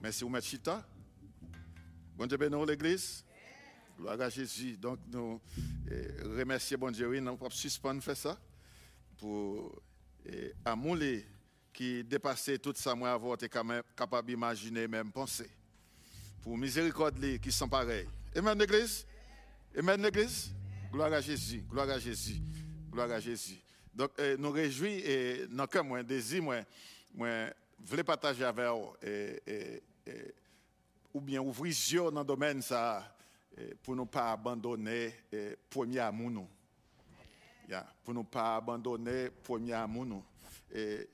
Merci, vous Chita. Bon Dieu l'église. Gloire à Jésus. Donc, nous remercions bon Dieu. Oui, nous pouvons suspendre faire ça pour amour qui dépassait tout ça, moi, avoir été capable d'imaginer, même penser. Pour miséricorde qui sont pareils. Amen, l'église. Amen, l'église. Gloire à Jésus. Gloire à Jésus. Gloire à Jésus. Donc, nous réjouissons et nous avons un désir, moi, voulais partager avec vous. Et, eh, ou bien ouvrir les yeux dans le domaine ça, pour ne pas abandonner le premier amour. Nous. pour ne pas abandonner le premier amour. Et,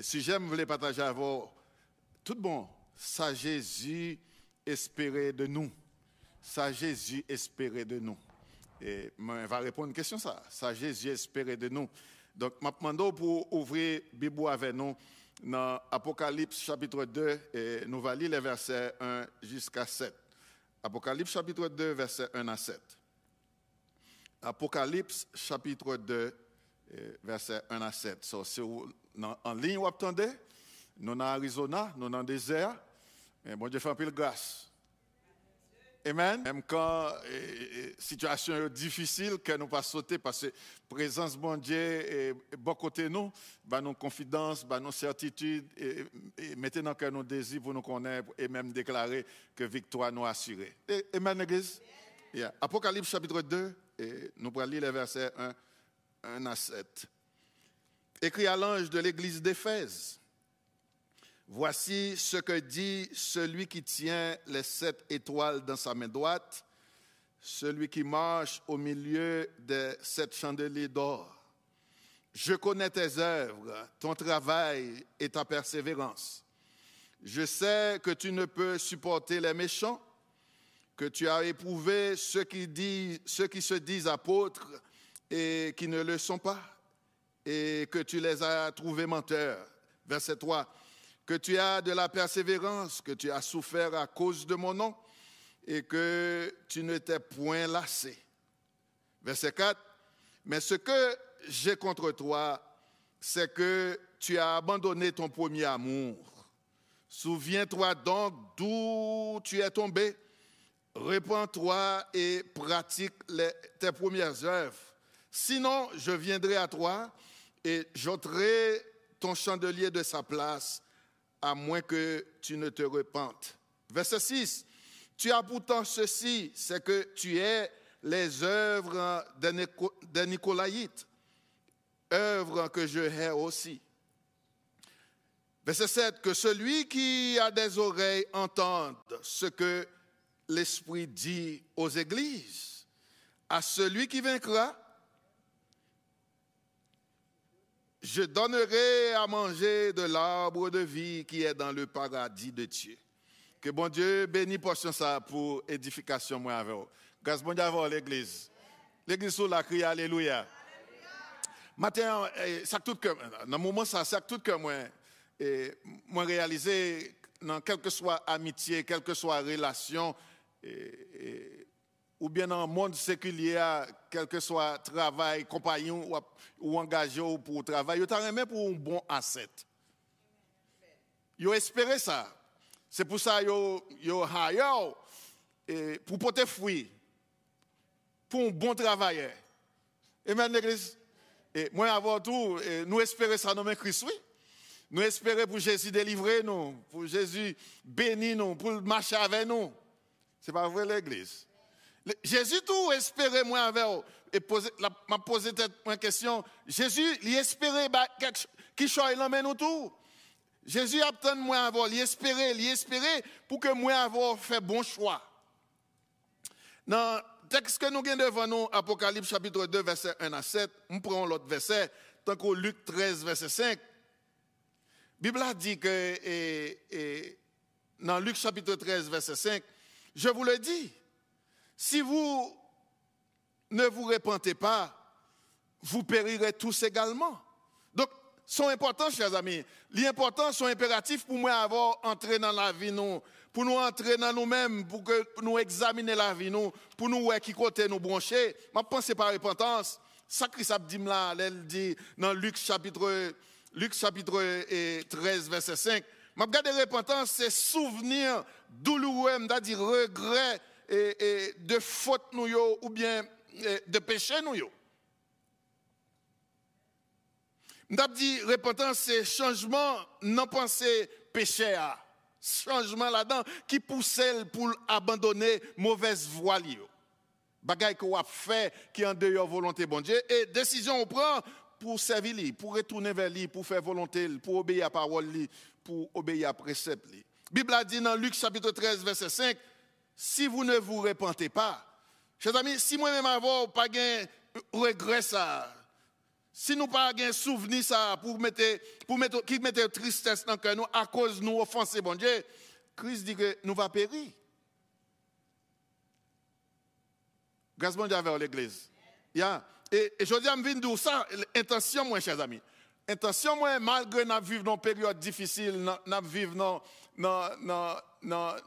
si j'aime voulais partager avec vous, tout bon, ça Jésus espérait de nous. Ça Jésus espérait de nous. Et je vais répondre à une question ça. Ça Jésus espérait de nous. Donc, je demande pour ouvrir Bible avec nous dans Apocalypse chapitre 2, et nous allons les versets 1 jusqu'à 7. Apocalypse chapitre 2, versets 1 à 7. Apocalypse chapitre 2, versets 1 à 7. So, si vous, en ligne, vous attendez, nous en Arizona, nous sommes le désert, et bon Dieu fait un peu grâce. Amen. Même quand la situation est difficile, que nous pas sauter parce que la présence de bon Dieu est bon côté nous, bah nos confidences, bah nos certitudes, et, et maintenant que nous désir pour nous connaître et même déclarer que victoire nous assurée. Amen, Église? Apocalypse chapitre 2, et nous allons lire les versets 1, 1 à 7. Écrit à l'ange de l'église d'Éphèse. Voici ce que dit celui qui tient les sept étoiles dans sa main droite, celui qui marche au milieu des sept chandeliers d'or. Je connais tes œuvres, ton travail et ta persévérance. Je sais que tu ne peux supporter les méchants, que tu as éprouvé ceux qui, disent, ceux qui se disent apôtres et qui ne le sont pas, et que tu les as trouvés menteurs Verset 3. Que tu as de la persévérance, que tu as souffert à cause de mon nom et que tu ne t'es point lassé. Verset 4. Mais ce que j'ai contre toi, c'est que tu as abandonné ton premier amour. Souviens-toi donc d'où tu es tombé. Répands-toi et pratique tes premières œuvres. Sinon, je viendrai à toi et j'ôterai ton chandelier de sa place, à moins que tu ne te repentes. Verset 6. Tu as pourtant ceci, c'est que tu es les œuvres des Nicolaïtes, œuvres que je hais aussi. Verset 7, que celui qui a des oreilles entende ce que l'Esprit dit aux églises. À celui qui vaincra, je donnerai à manger de l'arbre de vie qui est dans le paradis de Dieu. Que bon Dieu bénisse portion ça pour édification moi avec vous. Grâce bon Dieu à l'église. L'église sous la crie alléluia. Matin, eh, ça tout que dans moment ça, ça tout que moi et moi réaliser dans quelle que soit amitié, quelle que soit relation ou bien dans le monde séculier, quel que soit travail, compagnon ou, ou engagé pour travail, vous avez pour un bon asset. Vous espérez ça. C'est pour ça que vous avez pour porter fruit, pour un bon travailleur. Et maintenant, l'église, moi avant tout, nous espérons ça dans Christ, oui. Nous espérons pour Jésus délivrer nous, pour Jésus bénir nous, pour marcher avec nous. Ce n'est pas vrai l'église. Jésus tout espérait moi avec. Et m'a posé une question. Jésus, il espérait qui soit emmène nous tout? Jésus a obtenu moi avoir, il espérait, il espérait pour que moi avoir fait bon choix. Dans le texte que nous avons devant nous, Apocalypse chapitre 2, verset 1 à 7, nous prenons l'autre verset, tant qu'au Luc 13, verset 5. Bible a dit que dans Luc chapitre 13, verset 5, je vous le dis, si vous ne vous repentez pas, vous périrez tous également. Donc, sont importants, chers amis. L'important sont impératifs pour moi avoir entré dans la vie, pour nous entrer dans nous-mêmes, pour que nous examiner la vie, pour nous voir qui côté nous brancher. Je pense par repentance. Ça, Christ là, elle dit dans Luc chapitre Luc chapitre 13, verset 5. Ma de repentance, c'est souvenir douloureux, c'est-à-dire regret et, de faute nous ou bien de péché nous yo. dit repentance, c'est changement non pensé péché à. Changement là-dedans qui pousse pour abandonner mauvaise voie. Bagay qu'on a fait qui en dehors volonté bon Dieu et décision on prend pour servir lui, pour retourner vers lui, pour faire volonté, pour obéir à parole, pour obéir à précepte. La Bible a dit dans Luc chapitre 13, verset 5, si vous ne vous repentez pas, chers amis, si moi-même avoir pas de regret ça, si nous pas de souvenir ça pour mettre, pour mettre, qui mette tristesse dans le cœur nous à cause de nous offenser, bon Dieu, Christ dit que nous va périr. Grâce bon Dieu vers l'église. Yeah. Et, je dis à me ça, intention, moi, chers amis. Intention, moi, malgré nous vivons dans une période difficile, nous vivons dans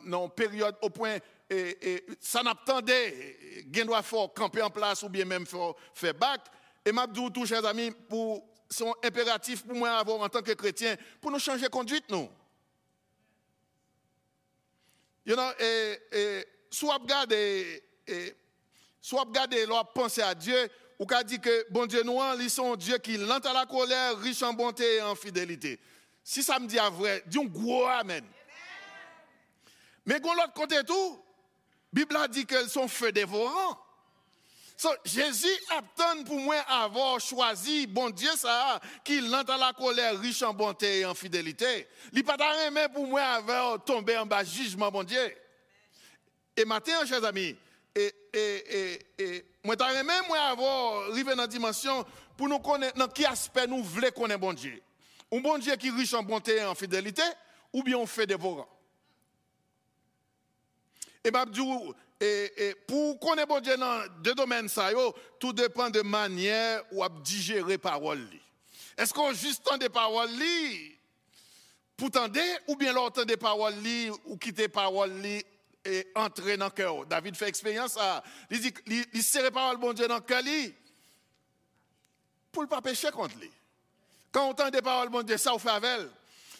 une période au point, et, ça n'attendait, qu'il doit faire camper en place ou bien même faire, bac. Et m'a dit tout, chers amis, pour, sont impératifs pour moi avoir en tant que chrétien, pour nous changer de conduite, nous. You know, et, et soit regarder, soit regarder, penser à Dieu, ou qu'a dit que bon Dieu nous, ils sont Dieu qui lent à la colère, riche en bonté et en fidélité. Si ça me dit à vrai, dis un gros amen. Mais quand l'autre côté tout, Bible a dit qu'elles sont feu dévorants. So, Jésus attend pour moi avoir choisi, bon Dieu, ça, qui lent à la colère, riche en bonté et en fidélité. Il pas rien pour moi avoir tombé en bas jugement, bon Dieu. Et maintenant, chers amis, et, et, et, et moi, même moi avoir arrivé dans la dimension pour nous connaître dans quel aspect nous voulons connaître bon Dieu. Un bon Dieu qui est riche en bonté et en fidélité, ou bien on fait dévorant. Et et, et pour connaître bon Dieu dans deux domaines, tout dépend de manière où on digérer parole. Est-ce qu'on juste des paroles pour tendre ou bien l'entendre des paroles ou quitter paroles et entrer dans le cœur? David fait expérience. Il dit il serre parole bon Dieu dans le cœur pour ne pas pécher contre lui. Quand on entend des paroles bon Dieu, ça on fait avec elle.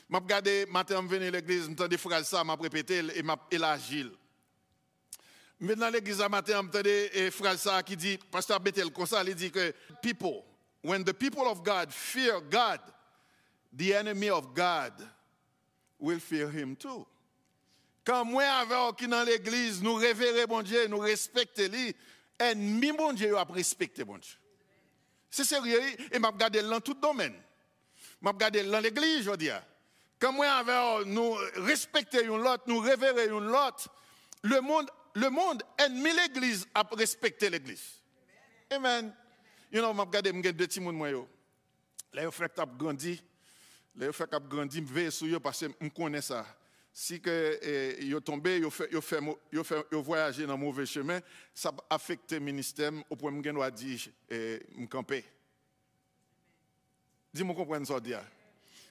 Je regardé matin je venu à l'église, je des phrases ça, m'a répété et m'a élargi. Maintenant l'église à matin, des phrases ça qui dit pasteur Bethel comme ça, il dit que people when the people of God fear God, the enemy of God will fear him too. Quand moi avec qui dans l'église, nous révérer bon Dieu, nous respecter lui, ennemi bon Dieu a respecté bon Dieu. C'est sérieux et m'a regardé dans tout domaine. M'a regardé dans l'église, je veux dire. Quand moi avec nous respecter une l'autre, nous révérer une l'autre, le monde le monde ennemi l'église a respecté l'église. Amen. You know, m'a regardé m'gè deux petits moi yo. Yo fait a grandi. Yo fait a grandi, m'veille sur yo parce que me connais ça. Si que eh, yo tombé, yo fait yo fait yo fait yo voyager dans mauvais chemin, ça affecte ministère au point m'gè doit dire eh, m'camper. Dis-moi comprendre ça dire.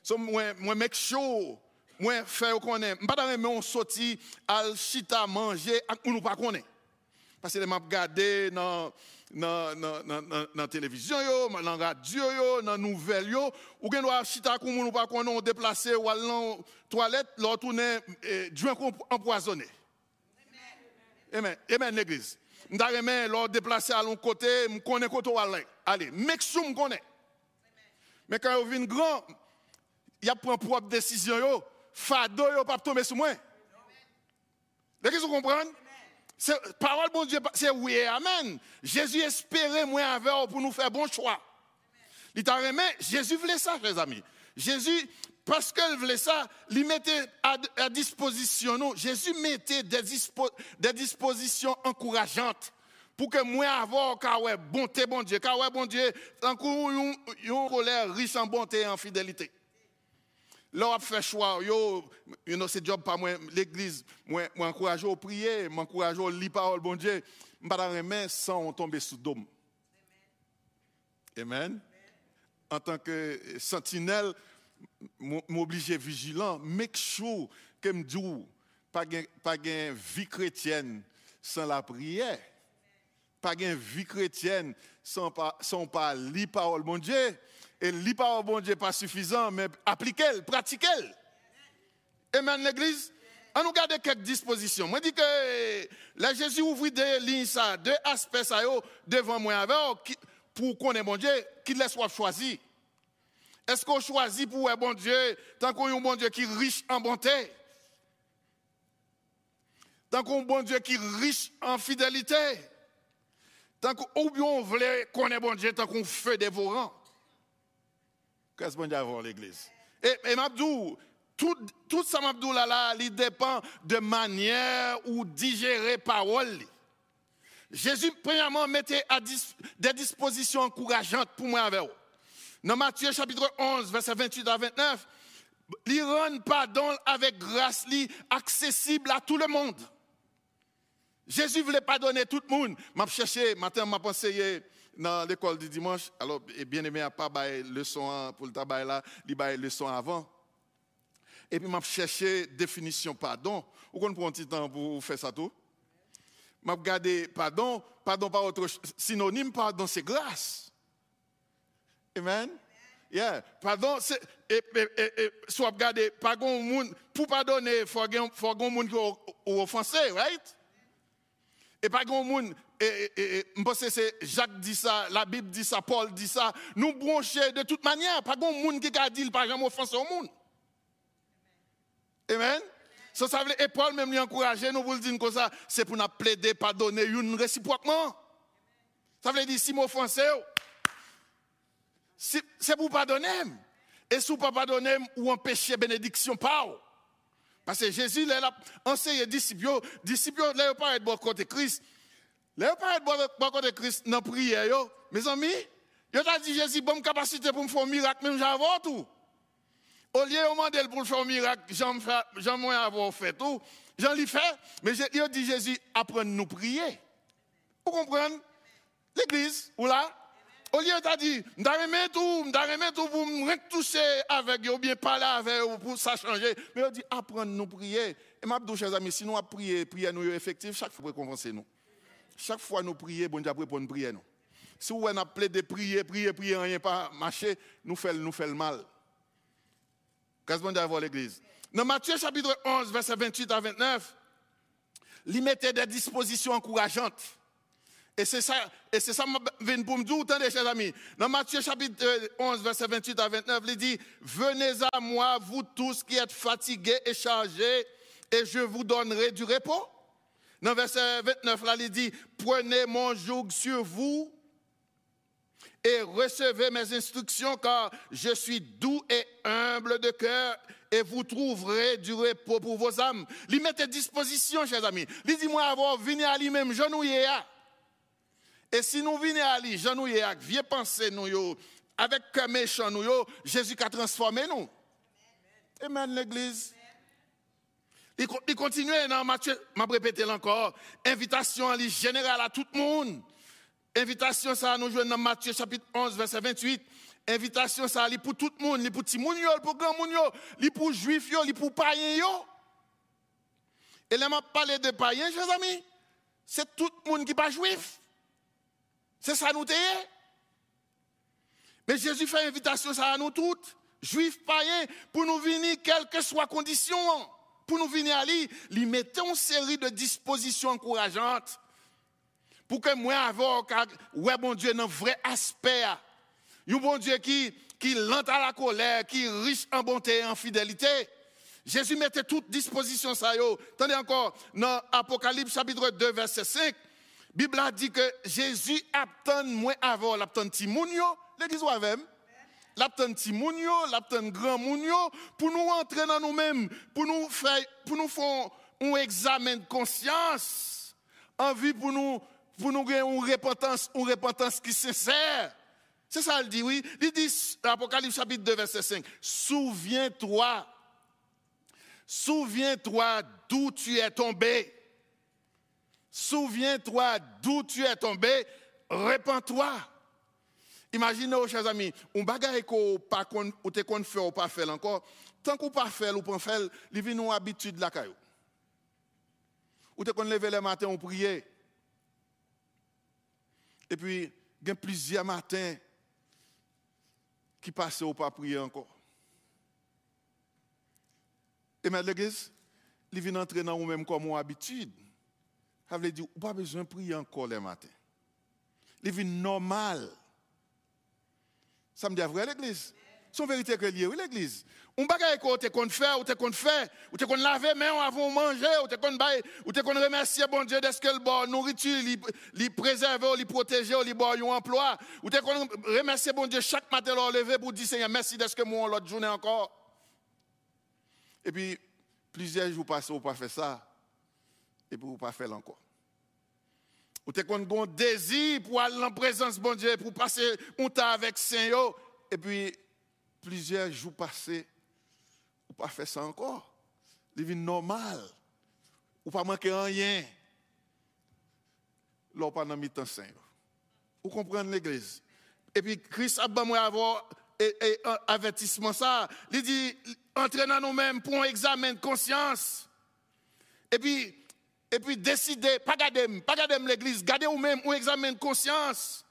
So moi moi make sure moi faire connaît, m'pas dans mais on sorti al chita manger ou nous pas connaît. Parce que m'a regardé dans dans la télévision, dans la radio, dans les nouvelles, ou bien doit chita comme nous pas qu'on déplacé ou dans toilette, leur tourner du empoisonné. Amen. Amen l'église. M'ta leur déplacer à l'autre côté, me connaît côté aller. Allez, make sure me connaît. Mais quand on vient grand, il a prend propre décision yo, fado yo pas tomber sur moi. L'église vous comprenez? Parole bon Dieu, c'est oui et amen. Jésus espérait moi avec pour nous faire bon choix. Il t'a Jésus voulait ça, les amis. Jésus, parce qu'il voulait ça, il mettait à, disposition. Jésus mettait des, des dispositions encourageantes pour que moi avoir bonté bon Dieu, car bon Dieu, une colère riche en bonté et en fidélité. Là, on fait choix, yo, you know, c'est job pas moi, l'église, moi, moi encourage à prier, m'encourage à lire parole, bon Dieu, je pas remettre sans tomber sous dôme. Amen. En tant que sentinelle, m'obliger vigilant, make sure que me pas pas vie chrétienne sans la prière. Pas de vie chrétienne sans pas sans pas lire parole, bon Dieu et pas au bon Dieu pas suffisant, mais appliquez-le, pratiquez-le. Amen, l'église. On nous garde quelques dispositions. Moi, je dis que là, Jésus ouvre deux lignes, ça, deux aspects devant moi avec, pour qu'on ait bon Dieu, qu'il laisse soit choisi. Est-ce qu'on choisit pour un bon Dieu, tant qu'on a un bon Dieu qui est riche en bonté? Tant qu'on a un bon Dieu qui est riche en fidélité? Tant qu'on, ou bien on qu'on ait bon Dieu, tant qu'on fait dévorant? Qu'est-ce qu'on avoir l'église? Et, Mabdou, tout, tout ça Mabdou là, là, il dépend de manière ou digérer parole. Jésus, premièrement, mettait des dispositions encourageantes pour moi avec vous. Dans Matthieu chapitre 11, verset 28 à 29, il rend pardon avec grâce accessible à tout le monde. Jésus voulait pardonner tout le monde. M'a cherché, matin, m'a pensé, dans l'école du dimanche, alors, bien aimé, a pas le leçon pour le tabac là, il a leçon avant. Et puis, m'a cherché définition pardon. Vous comprenez un petit temps pour faire ça tout? M'a regardé pardon, pardon par autre synonyme, pardon, c'est grâce. Amen? Yeah. Pardon, c'est, et, et, soit regarder, pardon, pour pardonner, il faut que un monde qui est offensé, right? Et pas grand monde, et, et, et c'est Jacques dit ça, la Bible dit ça, Paul dit ça, nous broncher de toute manière, pas grand monde qui a dit, pas jamais offenser au monde. Amen? Ça, ça et Paul même lui encourager, nous vous le dire comme ça, c'est pour nous plaider, pardonner une réciproquement. Ça veut dire, si m'offense, c'est pour pardonner. Et si vous ne pardonner ou empêcher bénédiction, pas. Parce que Jésus, il a enseigné disciples, disciples, là, il pas être bon côté Christ. Là, il pas côté Christ dans prière, Mes amis, il a dit Jésus, bonne capacité pour me faire un miracle, même j'avais tout. Au lieu de demander pour faire un miracle, j'en ai avoir fait tout. J'en l'ai fait, mais il dit Jésus, apprenez-nous prier. Vous comprenez? L'église, ou là? au lieu de dire, m'darrêter tout, m'darrêter tout pour me toucher avec ou bien parler avec ou pour ça changer. Mais il dit, apprendre nous prier. Et m'a chers amis, si nous prier, prier nous effectif, chaque fois récompenser nous. Chaque fois nous prier, bon Dieu répond prier nous. Si vous avez appelé de prier, prier, prier, rien pas marcher, nous fait, nous fait le mal. Qu'est-ce qu'on dit l'église? Dans Matthieu chapitre 11, verset 28 à 29, il mettait des dispositions encourageantes. Et c'est ça, et c'est ça que pour me dire, attendez, chers amis. Dans Matthieu chapitre 11, verset 28 à 29, il dit, venez à moi, vous tous qui êtes fatigués et chargés, et je vous donnerai du repos. Dans verset 29, là, il dit, prenez mon joug sur vous et recevez mes instructions, car je suis doux et humble de cœur, et vous trouverez du repos pour vos âmes. Il met à disposition, chers amis. Il dit, moi, avoir venu à lui-même, genouillé. Et si nous venons à lui, genouillé, vieux penser nous, avec un méchant nous, Jésus a transformé nous. Amen, l'église. Il continue dans Matthieu, je répéter encore, invitation générale à tout le monde. Invitation ça nous jouons dans Matthieu chapitre 11 verset 28. Invitation ça li pour tout le monde, li pour petit pour grand pour juif yo, li pour païen yo. Et là m'a parlé de païen, chers amis. C'est tout le monde qui pas juif. C'est ça nous t'ayez. Mais Jésus fait invitation ça à nous toutes, juifs païens, pour nous venir quelle que soit condition, pour nous venir à lui, lui mettait une série de dispositions encourageantes pour que moi avoir ouais bon Dieu un vrai aspect un bon Dieu qui qui lent à la colère qui riche en bonté et en fidélité Jésus mettait toute disposition ça yo. Attendez encore dans Apocalypse chapitre 2 verset 5 Bible a dit que Jésus attend moins avant l'attend Timounio l'église ou l'attend Timounio l'attend grand mounio pour nous entrer dans nous-mêmes pour nous faire pour nous faire un examen de conscience en vue pour nous pour nous une repentance, une repentance qui sincère. C'est ça, il dit, oui. Il dit, Apocalypse chapitre 2, verset 5, souviens-toi, souviens-toi d'où tu es tombé. Souviens-toi d'où tu es tombé, répands-toi. Imaginez, chers amis, un bagage qu'on pas ou te qu'on fait ou pas faire encore, tant qu'on pas faire ou pas faire, il vient une habitude la caillou. Ou te qu'on lever le matin ou prier. Et puis, il y a plusieurs matins qui passent au pas prier encore. Et maintenant, l'église, il vient entrer dans nous-mêmes comme une habitude. Ça veut dire, pas besoin de prier encore les matins. Il vient normal. Ça me dit vrai, l'église? Son vérité que lié, oui, l'église. On bagaille que tu qu'on faire, ou tu qu'on faire, ou tu qu'on laver main avant de manger, ou tu qu'on ou qu'on remercier bon Dieu de ce que le bon nourriture, li préserver, li protéger, li bon un emploi, ou tu qu'on remercier bon Dieu chaque matin lever pour dire Seigneur merci de ce que moi l'autre journée encore. Et puis plusieurs jours passent ou pas faire ça et puis vous pas faire encore. Ou tu qu'on bon désir pour aller en présence bon Dieu pour passer un temps avec Seigneur et puis plusieurs jours passés, ou pas faire ça encore. C'est normal. Ou pas manquer rien. Là, pas dans mi-temps saint. Vous comprenez l'église? Et puis, Christ a besoin avoir un avertissement ça. Il dit, entraînons nous-mêmes pour un examen de conscience. Et puis, et puis décider, pas garder, pas garder l'église, gardez vous-même un examen de conscience.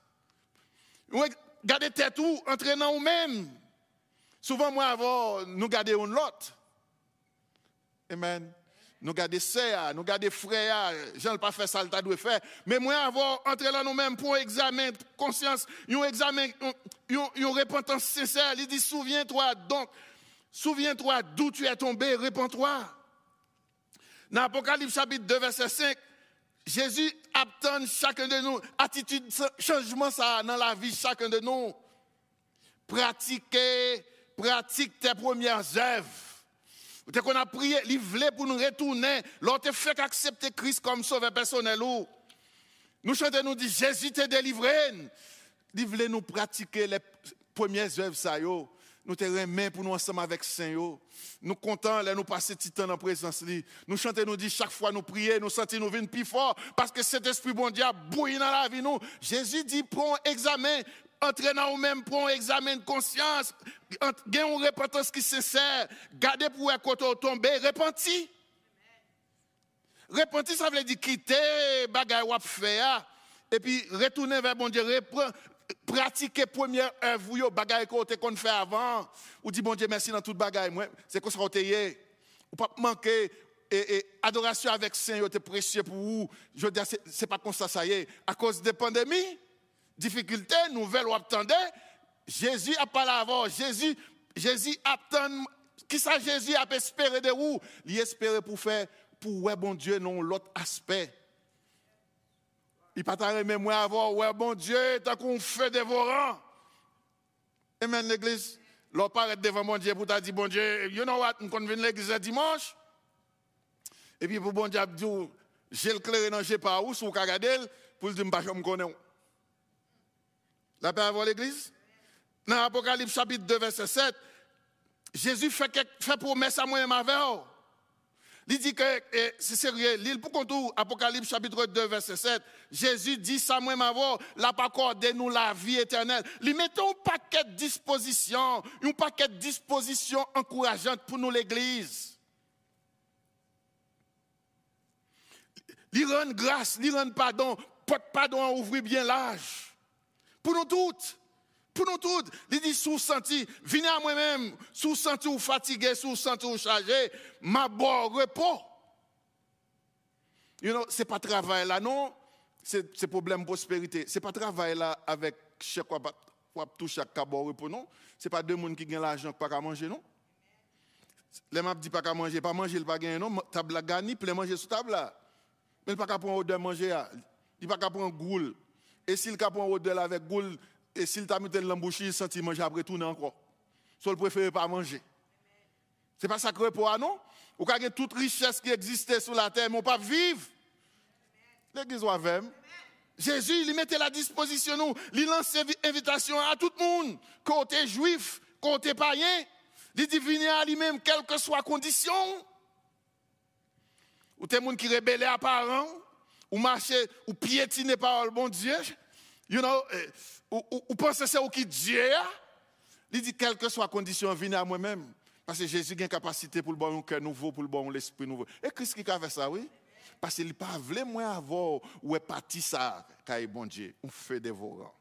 Gardez tête ou, entraînons vous-même. Souvent, moi, avant, nous gardons l'autre. Amen. Nous gardons ça, nous gardons frère, je n'ai pas fait ça, le doit faire. Mais moi, avant, là nous-mêmes pour examiner conscience, un examen, une repentance sincère. Il dit, souviens-toi donc, souviens-toi d'où tu es tombé, réponds-toi. Dans Apocalypse chapitre 2, verset 5, Jésus attend chacun de nous, attitude, changement ça dans la vie chacun de nous. Pratiquer pratique tes premières œuvres. Tu qu'on a prié, il voulait pour nous retourner, l'autre fait accepter Christ comme sauveur personnel. Nous chantons, nous dit Jésus t'a délivré. Il voulait nous pratiquer les premières œuvres, ça Nous te remet pour nous ensemble avec Saint. Nous contents, là, nous passer temps en présence. Nous chantons, nous dit chaque fois nous prions, nous sentons nous venir plus fort parce que cet esprit bon Dieu bouilli dans la vie. Nous. Jésus dit, prends examen, entrer dans pour un examen de conscience, gain une repentance qui sincère, garder pour un côté tomber, repenti. Repenti, ça veut dire quitter bagay ou faire et puis retourner vers bon Dieu, pratiquer première œuvre, yo bagay qu'on fait avant, ou dit bon Dieu merci dans toute bagay, moi, c'est quoi ça ou pas manquer et, adoration avec Saint, c'est précieux pour vous. Je veux dire, c'est pas comme ça, ça y est. À cause des pandémies, difficultés, nouvelles ou attendez, Jésus a pas avant. Jésus, Jésus attend. Qui ça Jésus a espéré de vous? Il espérait pour faire, pour ouais, bon Dieu, non, l'autre aspect. Il pas même moi avoir, ouais, bon Dieu, tant qu'on fait dévorant. Amen, l'église. L'on paraît devant mon Dieu pour te dire, bon Dieu, you know what, on vient l'église dimanche. Et puis pour bon Dieu, j'ai le clair dans je pas où, sous regarder, pour le dire, je ne connais. La paix avant l'église. Dans l'Apocalypse chapitre 2, verset 7, Jésus fait, fait promesse à moi-même avec Il dit que, c'est sérieux, l'île pour qu'on Apocalypse chapitre 2, verset 7, Jésus dit ça moi-même avant, la pas accordé nous la vie éternelle. Il met un paquet de dispositions, un paquet de dispositions encourageantes pour nous l'église. lui rend grâce, lui rend pardon, porte pardon, ouvrir bien l'âge. Pour nous toutes. Pour nous toutes. Il dit, sous senti, venez à moi-même, sous senti ou fatigué, sous senti ou chargé, ma repos. You know, c'est pas travail là, non? C'est problème prospérité. C'est pas travail là avec chaque fois, tout chaque repos, non? C'est pas deux personnes qui gagnent l'argent pas qu'à manger, non? Les m'a dit pas qu'à manger, pas manger, le pas gagner, non? Table gagner, plein manger sous table là. Mais pas prendre odeur manger. Il pas prendre goule. Et s'il prend odeur avec goule, et s'il t'a mis l'embouche, il sent manger après tourner encore. Soit il préfère pas manger. Ce n'est pas sacré pour nous, non? Ou a toute richesse qui existait sur la terre, mais on pas vivre. L'église avec Jésus, il mettait la disposition, nous. Il lance invitation à tout le monde, côté juif, côté païen. Il dit venir à lui-même, quelle que soit condition. Ou des gens qui rebellent à parents, ou marcher, ou piétiner par le bon Dieu, you know, ou, ou, ou penser c'est qui Dieu Il dit, quelle que soit la condition, venez à moi-même. Parce que Jésus a une capacité pour le bon cœur nouveau, pour le bon l'esprit nouveau. Et Christ qui a fait ça, oui? Parce qu'il n'a pas voulu moi avoir, ou est parti ça, quand il bon Dieu, on fait dévorant.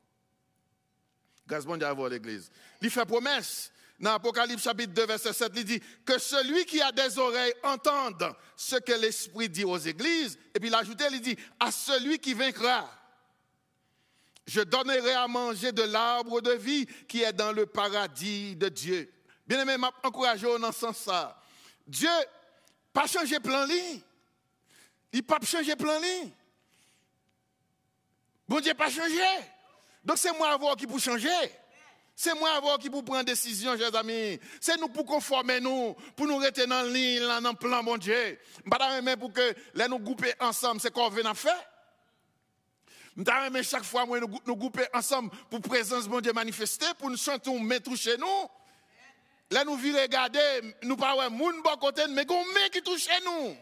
Grâce bon Dieu à l'église. Il fait promesse dans Apocalypse chapitre 2, verset 7, il dit que celui qui a des oreilles entende ce que l'Esprit dit aux églises. Et puis il ajoute, il dit, à celui qui vaincra, je donnerai à manger de l'arbre de vie qui est dans le paradis de Dieu. Bien aimé, encouragez dans ce sens Dieu pas changé plan lit. Il pas changé plan lit. Bon Dieu pas changé. Donc c'est moi avoir qui pour changer. C'est moi avoir qui pour prendre décision, chers amis. C'est nous pour conformer nous, pour nous rester dans le lit, dans plan, mon Dieu. Je pour que les nous grouper ensemble, c'est qu'on vient faire. Je chaque fois nous nous grouper ensemble pour présence mon Dieu manifester, pour nous sentir mettre chez nous. Là nous vivons regarder, nous pas ouais moun bon côté mais gon qui touche nous.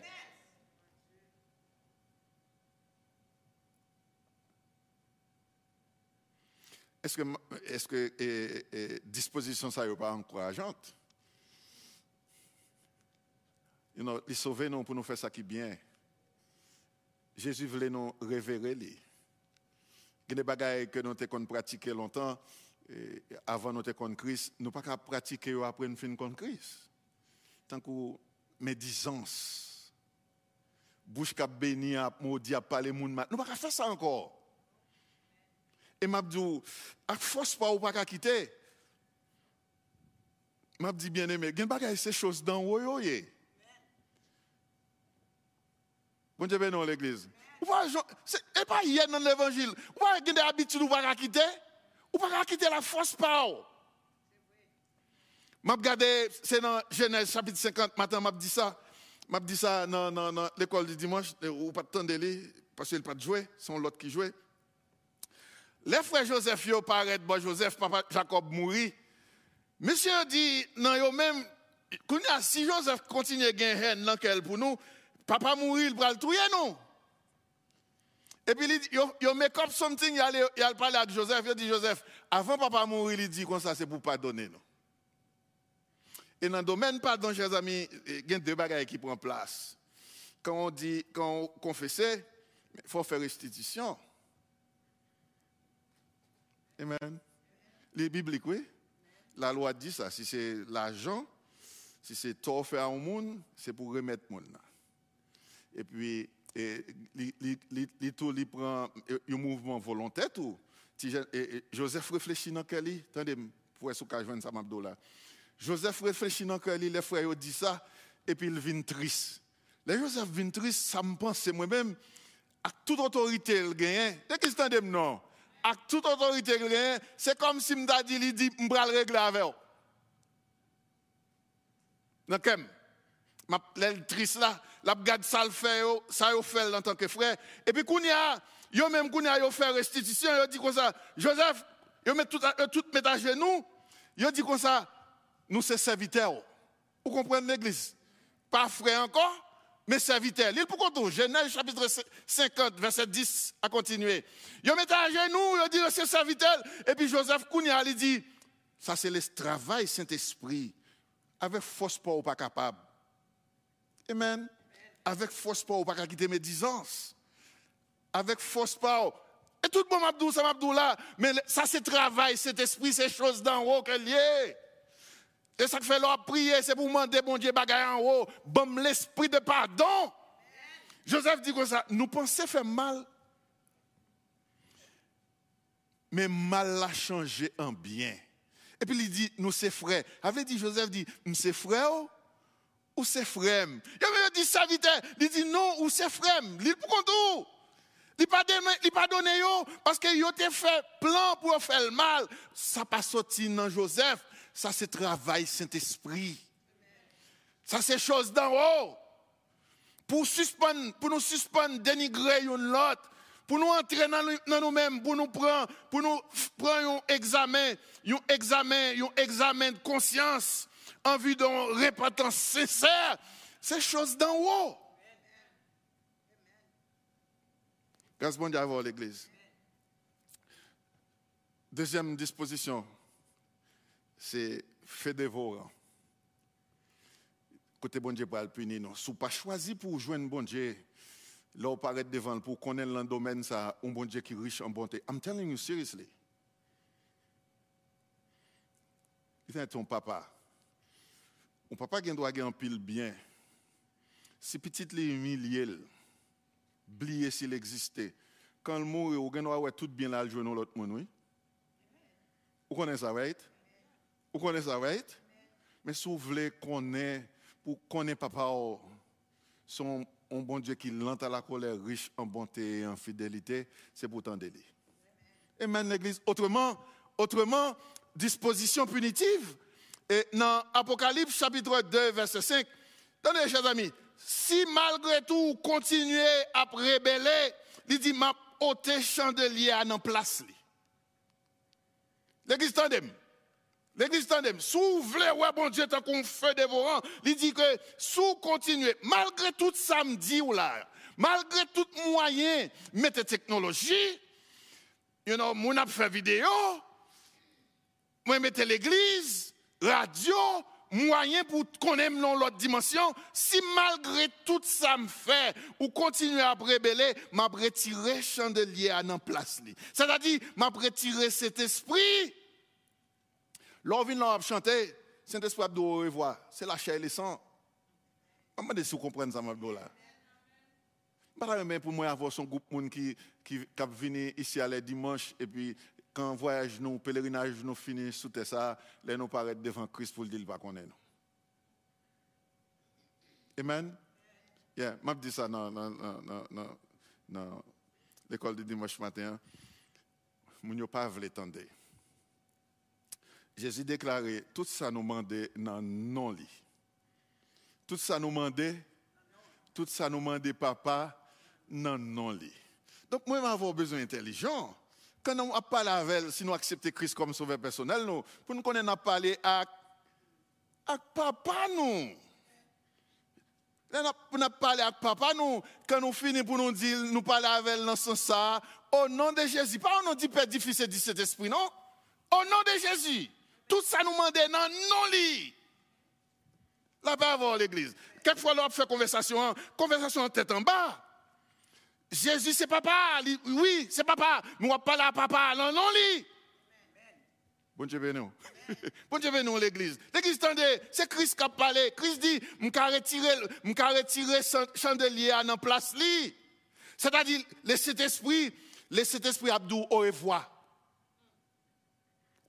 Est-ce que, est-ce que disposition ça n'est pas encourageante? You know, il sauver nous pour nous faire ça qui est bien. Jésus voulait nous révéler. Il y a des bagailles que nous avons pratiquées longtemps, avant nous avons Christ, nous pas pratiquer après nous fin contre Christ. Tant que médisance, bouche qui béni, maudit, à parler, nous ne pas faire ça encore. Et m'a dit, à force pas ou pas quitter. M'a dit bien aimé, gen bagay ces choses dans wo yo ye. Bon Dieu l'église. Et pas hier dans l'évangile. Ou pas des habitudes ou pas quitter. Ou pas quitter la force pas. M'a regardé c'est dans Genèse chapitre 50 matin m'a dit ça. M'a dit ça dans, l'école du dimanche ou pas de temps parce qu'il pas de jouer, c'est l'autre qui jouait. Les frères Joseph yo paraît bon Joseph papa Jacob mourit. Monsieur dit non yo même si Joseph continue à gagner haine dans pour nous, papa mourir il va le tuer non? Et puis, il dit, yo, make up something, il a parlé avec Joseph, il dit, Joseph, avant papa mourir, il dit comme ça, c'est pour pardonner. Non? Et dans le domaine pardon, chers amis, il y a deux bagages qui prennent place. Quand on dit, quand on confesse, il faut faire restitution. Amen. Les bibliques, oui. La loi dit ça. Si c'est l'argent, si c'est tort fait à un monde, c'est pour remettre monde. Et puis, il prend un mouvement volontaire. Tout. Joseph réfléchit dans quel lit Attendez, pour être que ça là. Joseph réfléchit dans quel les frères dit ça, et puis il vient triste. Les Joseph vient triste, ça me pense, moi-même, à toute autorité, il gagne. Dès qu'il se non à toute autorité c'est comme si je dit, il dit, vais le régler avec vous. Donc, je triste là, la garde ça le fait, ça fait en tant que frère. Et puis, quand il y a, yo même quand il a fait restitution, il dit comme ça, Joseph, yo met tout, tout met à genoux, il dit comme ça, nous sommes serviteurs. Vous comprenez l'église? Pas frère encore, mes serviteurs. L'île pour tout. Genèse chapitre 50, verset 10 à continuer. Ils mettent à genoux, ils disent c'est serviteur. Et puis Joseph Kounia, il dit, ça c'est le travail Saint-Esprit. Avec force pas pas capable. Amen. Avec force pas pas quitter médisance. Avec force pas. Et tout le monde m'a ça m'a là. Mais ça c'est travail, cet esprit, ces choses d'en haut qu'elle y est. Et ça fait leur prier, c'est pour demander, bon Dieu, bagaille en haut, bon l'esprit de pardon. Joseph dit comme ça, nous pensons faire mal. Mais mal l'a changé en bien. Et puis il dit, nous c'est frères. Avait dit Joseph dit, nous c'est frères ou c'est frère. Il avait dit serviteur, il dit non ou c'est frère. Il pour tout. Il n'a pas donné parce qu'il a fait plan pour faire le mal. Ça pas sorti dans Joseph. Ça, c'est travail Saint-Esprit. Ça, c'est chose d'en haut. Pour, suspendre, pour nous suspendre, dénigrer l'autre, pour nous entrer dans nous-mêmes, pour nous prendre, pour nous prendre un examen, un examen, un examen de conscience en vue d'une repentance sincère. C'est chose d'en haut. Grâce bon Dieu à l'église. Deuxième disposition c'est fait dévorant. Côté bon Dieu pour le punir, non. Si pas choisi pour joindre bon Dieu, là, on paraît devant pour connaître le domaine, ça, un bon Dieu qui est riche en bonté. I'm telling you seriously. Il ton papa. Ton papa qui doit avoir un pile bien. Si petit les humilié, oublier s'il existait. Quand il mourit, on avoir tout bien là, le jour l'autre monde, oui. Vous connaissez ça, right? Vous connaissez ça? Mais si vous voulez connaître, pour connaître papa, oh, son un bon Dieu qui lente à la colère, riche en bonté et en fidélité, c'est pour t'en lui. Amen, l'Église. Autrement, autrement, disposition punitive. Et dans Apocalypse chapitre 2, verset 5, attendez, chers amis, si malgré tout continuez à rébeller, il dit, m'a ôté chandelier à notre place. L'église, attendez, L'église tandem, sous voulez, ouais, bon Dieu, tant qu'on fait dévorant, il dit que sous continuer, malgré tout samedi ou là, malgré tout moyen, mettez technologie, you know, mon a fait vidéo, moi mettez l'église, radio, moyen pour qu'on aime dans l'autre dimension, si malgré tout ça me fait, ou continuer à rebeller, m'a retiré chandelier à notre place. C'est-à-dire, m'a retiré cet esprit L'on vient là chanter, Saint-Esprit de revoir. C'est la chair et le sang. Je me si vous comprenez ça, là. Pas même pour moi avoir son groupe qui qui qui ici à les dimanche et puis quand voyage nous pèlerinage nous finit sous ça, les nous paraître devant Christ pour le dire pas qu'on est Amen? Yeah, m'a dit ça dans dans l'école de dimanche matin. Moun pas voulu tendre. Jésus déclaré, tout ça nous demandait dans non lit. Tout ça nous demandait, tout ça nous demandait papa dans non lit. Donc moi, avoir besoin intelligent. Quand on a parlé avec si nous acceptons Christ comme sauveur personnel, nous, pour nous connaître, à, à papa nous. Nous avons parlé avec papa, nous, quand nous finissons pour nous dire, nous parler avec elle dans ce sens au nom de Jésus. Pas au nom du Père du Fils et Saint-Esprit, non. Au nom de Jésus. Tout ça nous demande non, non, lit. La paix avant l'église. Quelquefois, l'on fait conversation, conversation en tête en bas. Jésus, c'est papa. Oui, c'est papa. Nous ne pas à papa. Non, non, lit. Bon Dieu béni. Bon Dieu béni l'église. L'église, attendez, c'est Christ qui a parlé. Christ dit, je vais retirer le chandelier à la place. C'est-à-dire, le Saint-Esprit, le Saint-Esprit Abdou au revoir.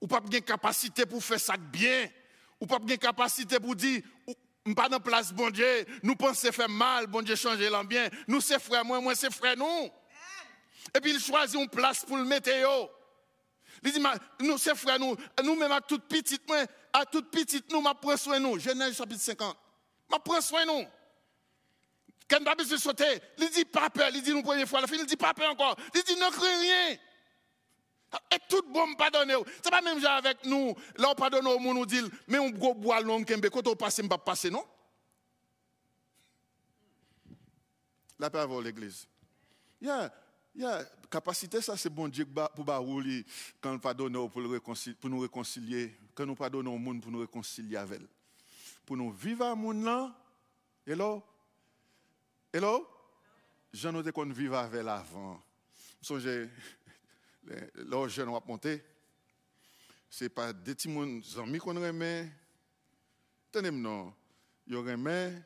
Ou pas de capacité pour faire ça bien. Ou pas de capacité pour dire, pas dans place, bon Dieu, nous pensons faire mal, bon Dieu changer l'ambiance. Nous c'est frère, moi, moi c'est frère, nous. Et puis il choisit une place pour le mettre. Il dit, nous c'est frère, nous, nous même à toute petite, moi, à toute petite, nous, m'a prend soin nous. Genèse chapitre 50. M'a prend soin nous. Quand pas besoin sauter, il dit pas peur, il dit nous première fois la fin, il dit pas peur encore. Il dit ne crains rien. Et tout bon pardonner. C'est pas même genre avec nous, là on pardonne au monde, nous dit, mais on boire l'homme qui quand on passe, on pas passer, non? La paix avant l'église. Il y a, il y a capacité, ça c'est bon Dieu pour barouler quand nous pardonnons pour, pour nous réconcilier, quand nous pardonnons au monde pour nous réconcilier avec elle. Pour nous vivre à monde là, hello? Hello? J'en ai qu'on vivre avec elle avant. Songez, là jeune va monter, ce n'est pas des petits amis qu'on remet. Tenez non, il remet,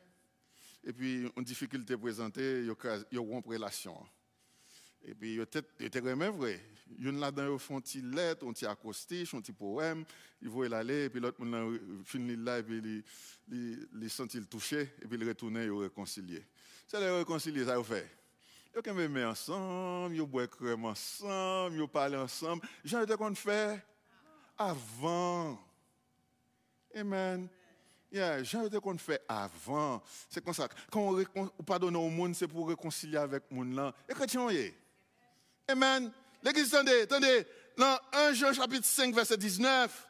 et puis une difficulté présentée, il y a une relation. Et puis, il était vraiment vrai. Il y en a là-dedans, ils font une lettre, un petit acrostiche, un petit poème, ils vont aller, et puis l'autre, il finit là, et puis il sent il touché, et puis il retourne, il réconcilié. C'est le réconcilier, ça vous fait. Ils ont mis ensemble, ils boivent crème ensemble, ils parlent ensemble. J'en étais qu'on fait avant. Amen. Yeah, Jean étais qu'on fait avant. C'est comme ça. Quand on, pardonne au monde, c'est pour réconcilier avec le monde là. Et chrétien, Amen. L'église, attendez, attendez. Dans 1 Jean chapitre 5, verset 19.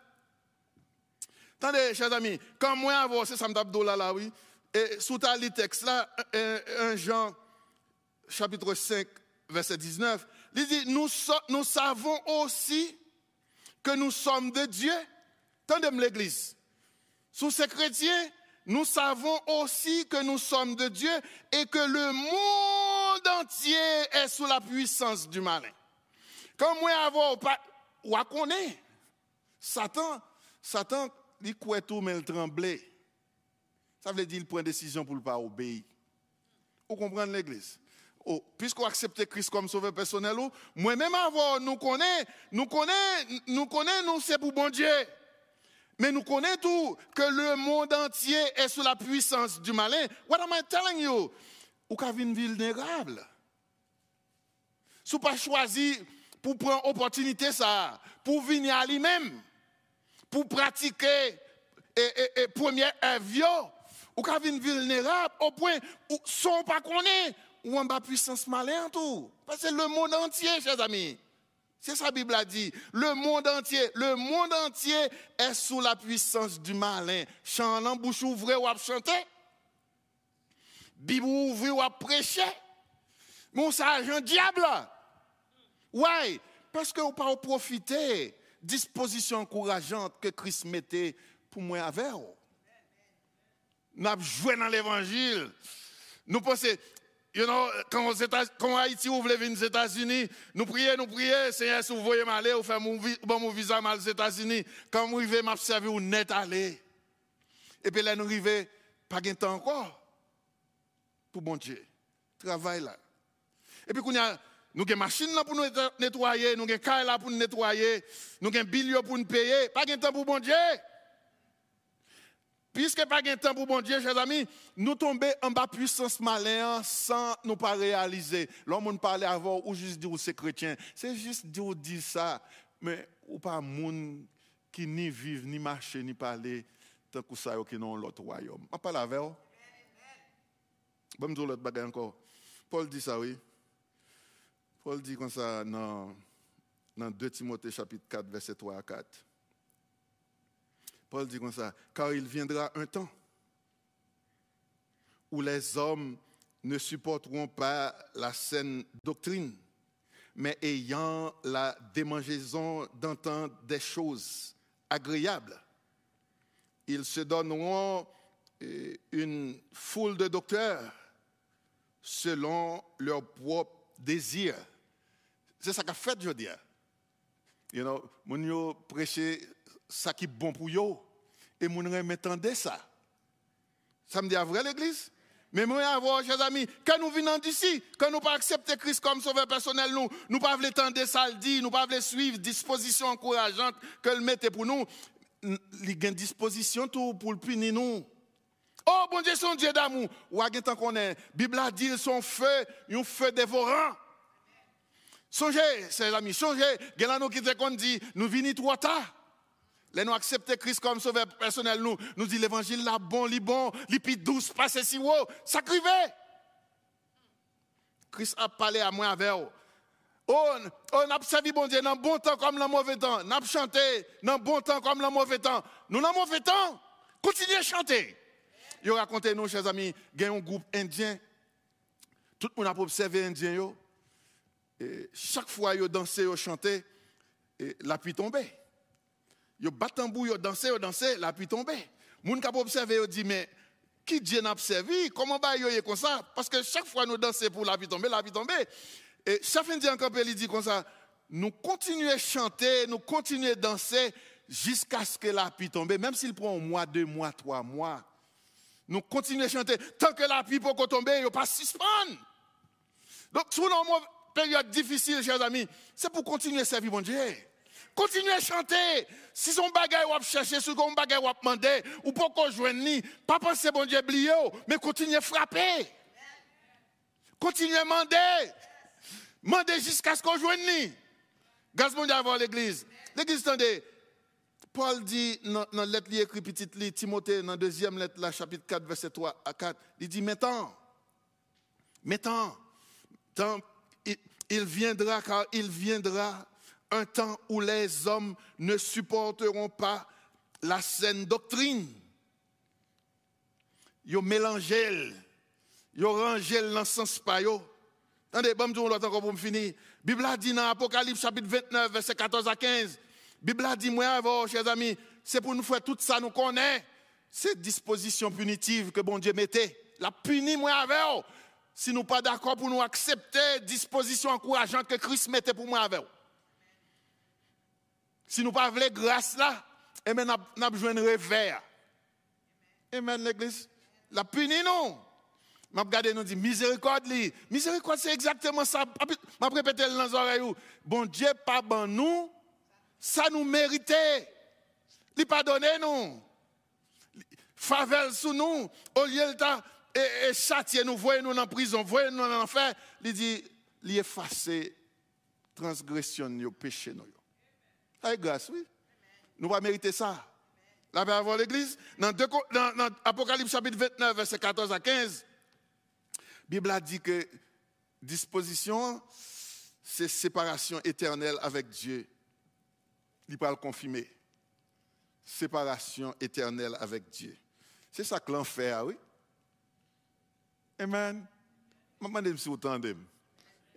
Attendez, chers amis, quand moi avant, c'est Sam là, là, oui. Et sous ta texte là, 1 Jean chapitre 5, verset 19, il dit, nous, savons aussi que nous sommes de Dieu. Attendez l'église. Sous ces chrétiens, nous savons aussi que nous sommes de Dieu et que le monde entier est sous la puissance du malin. Comme moi, avoir, ou à connaître, Satan, Satan, il croit tout, mais il tremblait. Ça veut dire qu'il prend décision pour ne pas obéir. Vous comprenez l'église? Oh, puisqu'on accepte Christ comme sauveur personnel, moi-même avant, nous connaissons, nous connaissons, nous connaissons, nous c'est pour bon Dieu. Mais nous connaissons tout que le monde entier est sous la puissance du malin. What am I telling you? Ou qu'à vulnérable. Si pas choisi pour prendre opportunité ça, pour venir à lui-même, pour pratiquer et, et, première viol, ou qu'à vulnérable au point où sont pas connaît ou en bas puissance malin tout. Parce que le monde entier, chers amis. C'est ça la Bible a dit. Le monde entier, le monde entier est sous la puissance du malin. Chantant bouche ouvrée ou à chanter. Bible ouverte ou à prêcher. Mon un diable. Ouais, parce que vous pas profiter disposition encourageante que Christ mettait pour moi avec vous. Nous avons joué dans l'évangile. Nous pensons, You know, quand, quand Haïti ouvre les aux États-Unis, nous prions, nous prions, Seigneur, si vous voyez m'aller, vous faites mon, mon visa mal aux États-Unis. Quand vous arrivez, m'observer, vous net aller. Et puis là, nous arrivons, pas de temps encore. Pour bon Dieu. Travail là. Et puis, nous avons une machine là pour nous nettoyer, nous avons un caille là pour nous nettoyer, nous avons un billet pour nous payer. Pas de temps pour bon Dieu. Puisque pas de temps pour bon Dieu, chers amis, nous tombons en bas puissance malin sans nous pas réaliser. L'homme parle avant ou juste dire c'est chrétien. C'est juste dire dire ça. Mais ou pas monde qui ni vivent, ni marche, ni parler, tant que ça, qui n'ont l'autre royaume. Je parle avec vous. Bon, je l'autre bagage encore. Paul dit ça, oui. Paul dit comme ça dans 2 Timothée chapitre 4, verset 3 à 4. Paul dit comme ça, car il viendra un temps où les hommes ne supporteront pas la saine doctrine, mais ayant la démangeaison d'entendre des choses agréables. Ils se donneront euh, une foule de docteurs selon leurs propres désirs. C'est ça qu'a fait, je dis. You know, mon prêché ça qui est bon pour yo et mon m'entendait ça. Ça me dit à vrai l'église? Mais moi, avoir, chers amis, quand nous venons d'ici, quand nous pas accepter Christ comme sauveur personnel, nous, nous pas voulons tendre ça dit, nous pas voulons suivre disposition encourageante que le mette pour nous, il y a une disposition pour le punir nous. Oh, bon Dieu, son Dieu d'amour. Ou à tant qu'on est, Bible a dit son feu, un feu dévorant. Songez, chers amis, songez, qui dit, nous venons trop tard. Les nous accepter Christ comme sauveur personnel, nous, nous dit l'évangile là bon, li bon, li pi douce, passe si haut, ça Christ a parlé à moi avec vous. Oh, on a servi bon Dieu dans bon temps comme dans mauvais temps. On a chanté dans bon temps comme dans mauvais temps. Nous dans mauvais temps, continuez à chanter. Je raconte nous, chers amis, il y a un groupe indien. Tout le monde a observé indien. Et chaque fois qu'ils dansaient, ils chantaient, la pluie tombait. Yo bat tambour, yo dansé, yo dansé, la pluie tombée. Moun kap observé, yo dit, mais qui Dieu n'a observé? Comment va yo comme ça? Parce que chaque fois nous dansons pour la pluie tomber, la pluie tomber. Et chaque dit encore, il dit comme ça, nous continuons à chanter, nous continuons à danser jusqu'à ce que la pluie tombe, même s'il prend un mois, deux mois, trois mois. Nous continuons à chanter tant que la pluie peut tomber, il ne pas suspendre. Donc, sous une période difficile, chers amis, c'est pour continuer à servir mon Dieu. Continuez à chanter. Si son bagage ou chercher, si son bagage ou demander, ou pour qu'on joigne pas penser bon Dieu oublier, mais continuez à frapper. Continuez à demander. Mandez jusqu'à ce qu'on joigne. Gaz bon Dieu avant l'église. L'église, attendez. Paul dit dans la lettre écrit petite lit, Timothée, dans la deuxième lettre, chapitre 4, verset 3 à 4, il dit Maintenant, maintenant, il viendra car il viendra un temps où les hommes ne supporteront pas la saine doctrine. Ils mélangent, ils rangent dans le sens pas. Attendez, bon, je l'autre encore pour me finir. Bible a dit dans Apocalypse chapitre 29, verset 14 à 15. Bible a dit, moi, chers amis, c'est pour nous faire tout ça, nous connaît. Cette disposition punitive que bon Dieu mettait, la punit, moi, avec Si nous pas d'accord pour nous accepter disposition encourageante que Christ mettait pour moi avec si nous pas voulons grâce là, eh nous avons besoin de revers. Amen, l'église. La punit, non. Je regarde nous dit miséricorde. Miséricorde, c'est exactement ça. Je répété dans les oreilles. Bon Dieu, pas bon nous, ça nous méritait. Il pardonne nous. Favelle sous nous. Au lieu de et, et châtier nous, voyez nous en prison, voyez nous en enfer. Il dit, il efface transgression, péché nous. Avec grâce, oui. Nous pas mériter ça. La paix avant l'église. Dans, Apocalypse chapitre 29, verset 14 à 15, la Bible a dit que disposition, c'est séparation éternelle avec Dieu. Il peut le confirmer. Séparation éternelle avec Dieu. C'est ça que l'enfer, oui. Amen. Je me demande si vous entendez.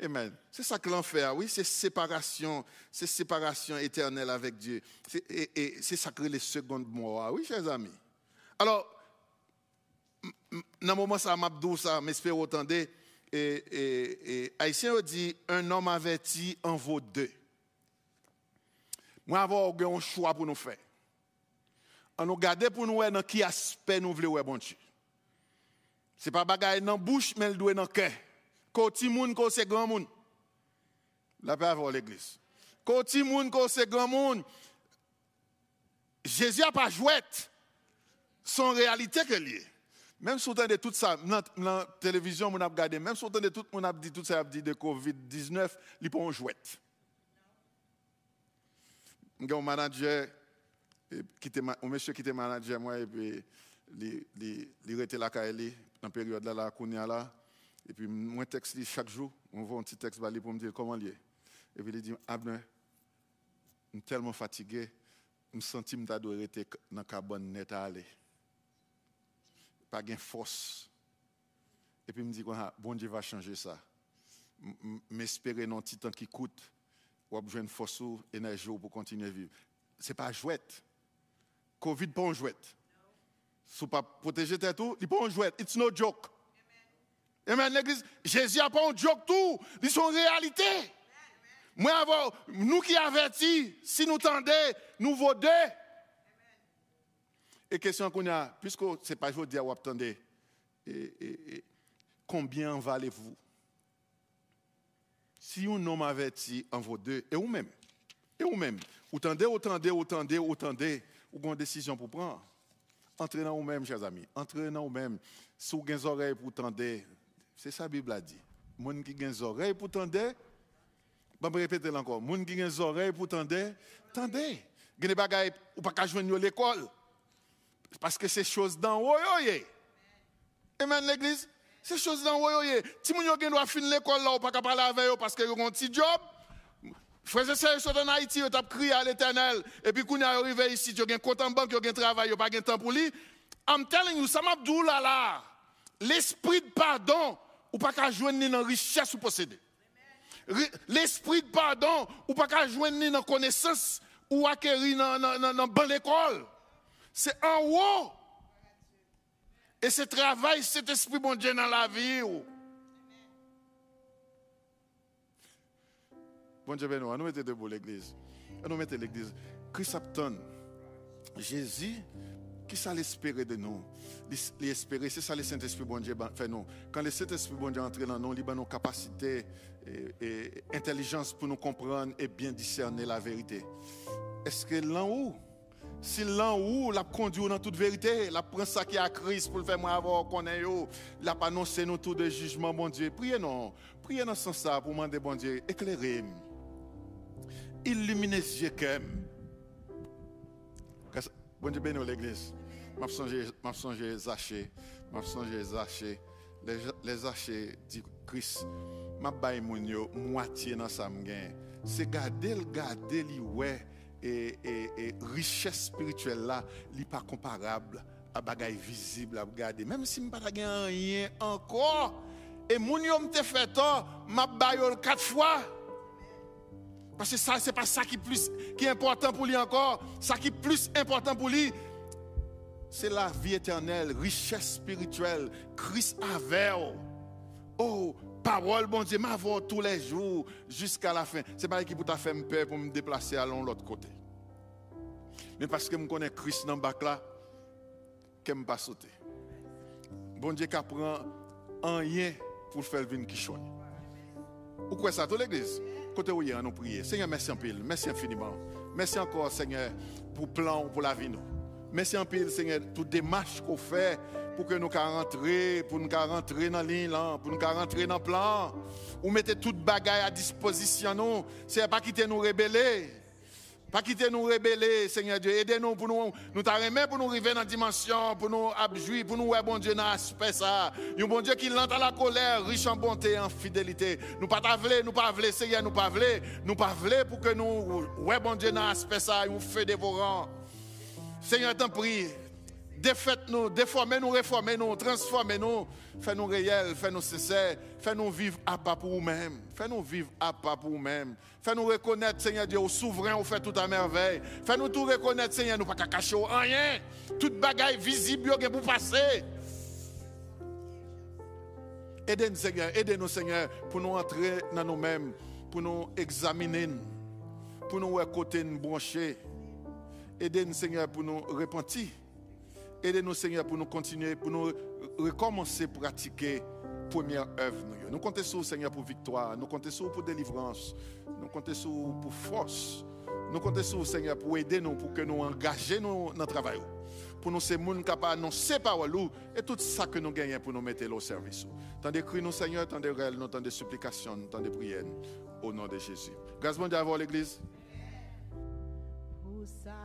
Amen. C'est ça que l'enfer, oui, c'est séparation, c'est séparation éternelle avec Dieu. Et, c'est ça que les secondes morts, oui, chers amis. Alors, dans le moment ça m'a dit ça, m'espère entendre, et, et, et Haïtien dit, un homme averti en vaut deux. Moi, avoir un choix pour nous faire. On nous garde pour nous voir dans quel aspect nous voulons, bon Dieu. Ce n'est pas bagaille dans la bouche, mais il doit dans le cœur. Ti moun se grand moun. La paix avant l'église. Ti moun se grand moun. Jésus n'a pas joué son réalité que lié. Même si vous de tout ça, dans la télévision, on a regardé, même si vous de tout, on a dit tout ça, dit de Covid-19, il n'est pas un jouet. J'ai un manager, qui un monsieur qui était manager, moi, et puis, il était là, dans la période là, là, et puis, moi, texte chaque jour, on voit un petit texte pour me dire comment il est. Et puis, il dit, Abner, je suis tellement fatigué, je me sens que je rester dans le carbone net à aller. Pas de force Et puis, il me dit, bon Dieu va changer ça. M'espérer dans un petit temps qui coûte, ou besoin de force, énergie pour continuer à vivre. Ce n'est pas jouette. Covid, pas un jouette. Si pas protéger tout, il pas un jouette. It's no joke. Amen, l'église. Jésus n'a pas un joke tout. C'est une réalité. Moi, nous qui avertis, si nous tendez, nous vaudons. Et question qu'on a, puisque ce n'est pas dire, vous attendez, combien valez-vous? Si un homme averti en vaut deux, et vous-même, et vous-même, vous tendez, vous tendez, vous tendez, vous tendez, vous avez une décision pour prendre. Entrez dans vous-même, chers amis. Entrez dans vous-même. Si vous avez oreilles pour tendre, c'est ça la Bible a dit. Les qui des oreilles pour tendre, je vais répéter encore. Gens qui des oreilles pour tendre, tendez. Des choses ou pas joindre l'école. Parce que c'est chose dans haut. Amen, l'église? C'est chose dans haut. Si vous avez finir l'école là, ou pas parler avec eux parce qu'ils ont un petit job. Frères et sœurs, sont en Haïti, ils ont crié à l'éternel. Et puis, quand ils arrivent ici, ils ont un compte en banque, ils ont un travail, ils n'ont pas de temps pour lui. I'm telling you, ça m'a dit là, là. L'esprit de pardon, ou pas qu'à joindre dans richesse ou posséder. L'esprit de pardon, ou pas qu'à joindre dans connaissance ou acquérir dans, bonne école. C'est en haut. Et ce travail, cet esprit bon Dieu dans la vie. Bon Dieu, ben nous, nous mettons debout l'église. Nous mettons l'église. Christ Apton, Jésus, qui ça l'espérer de nous? L'espérer, c'est ça le Saint-Esprit bon Dieu fait nous. Quand le Saint-Esprit bon Dieu entre dans nous, il a nos capacités et, intelligence pour nous comprendre et bien discerner la vérité. Est-ce que l'en haut, si l'en haut l'a conduit dans toute vérité, la prend ça qui a Christ pour le faire moi avoir qu'on est l'a annoncé nous tout de jugement bon Dieu. Priez non, priez dans ce sens ça pour demander bon Dieu, éclairez illuminez les yeux Bon Dieu bénis l'église. M'a songé Zaché, m'a songé Zaché, les Zaché dit Christ, m'a bail mon yo moitié dans sa m'gain. C'est garder le garder li ouais et, et, richesse spirituelle là, li pas comparable à bagaille visible à regarder. Même si m'pas pas rien encore et mon yo m'te fait tort, m'a bail quatre fois. Parce que ça, c'est pas ça qui plus qui est important pour lui encore. Ça qui est plus important pour lui, c'est la vie éternelle, richesse spirituelle. Christ avait. Oh, parole, bon Dieu, m'avoir tous les jours jusqu'à la fin. C'est pas qui pour ta faire peur pour me déplacer à l'autre côté. Mais parce que je connais Christ dans le bac là, que je pas sauter. Bon Dieu qui apprend rien pour faire venir qui chouine. Ou quoi ça, toute l'église? Côté où il y a, nous. Seigneur, merci en pile. Merci infiniment. Merci encore, Seigneur, pour le plan, pour la vie. Nous. Merci en pile, Seigneur, toute démarche qu'on fait pour que nous rentrer, pour nous rentrer dans ligne, pour nous rentrer dans le plan. Ou mettez toute bagaille à disposition, nous. C'est pas quitter nous rebeller. Pas quitter nous rebeller, Seigneur Dieu. Aidez-nous pour nous, nous t'arriver pour nous arriver dans la dimension, pour nous abjouir, pour nous, ouais, bon Dieu, dans l'aspect ça. Un bon Dieu qui lente à la colère, riche en bonté en fidélité. Nous pas t'avler, nous pas Seigneur, nous pas. Nous pas pour que nous, ouais, bon Dieu, dans l'aspect ça, un feu dévorant. Seigneur, t'en prie. Défaites-nous, déformez-nous, réformez-nous, transformez-nous. Fais-nous réels, fais-nous sincères. Fais-nous vivre à pas pour nous-mêmes. Fais-nous vivre à pas pour nous-mêmes. Fais-nous reconnaître, Seigneur Dieu, au souverain, on fait tout à merveille. Fais-nous tout reconnaître, Seigneur, nous pas cacher rien. Toute bagaille visible, pour passer. Aidez-nous, Seigneur, aidez-nous, Seigneur, pour nous entrer dans nous-mêmes, pour nous examiner, pour nous côté nous brancher. Aidez-nous, Seigneur, pour nous repentir. Aidez-nous, Seigneur, pour nous continuer, pour nous recommencer à pratiquer première œuvre. Nous comptons sur Seigneur pour victoire, nous comptons sur pour délivrance, nous comptons sur pour force, nous comptons sur Seigneur pour aider nous, pour que nous engagions dans le travail. Pour nous, c'est monde capable d'annoncer parole et tout ça que nous gagnons pour nous mettre au service. Tant de cris, nous, Seigneur, tant de réels, tant de supplications, tant de prières, au nom de Jésus. Grâce à Dieu, l'église. Pour ça.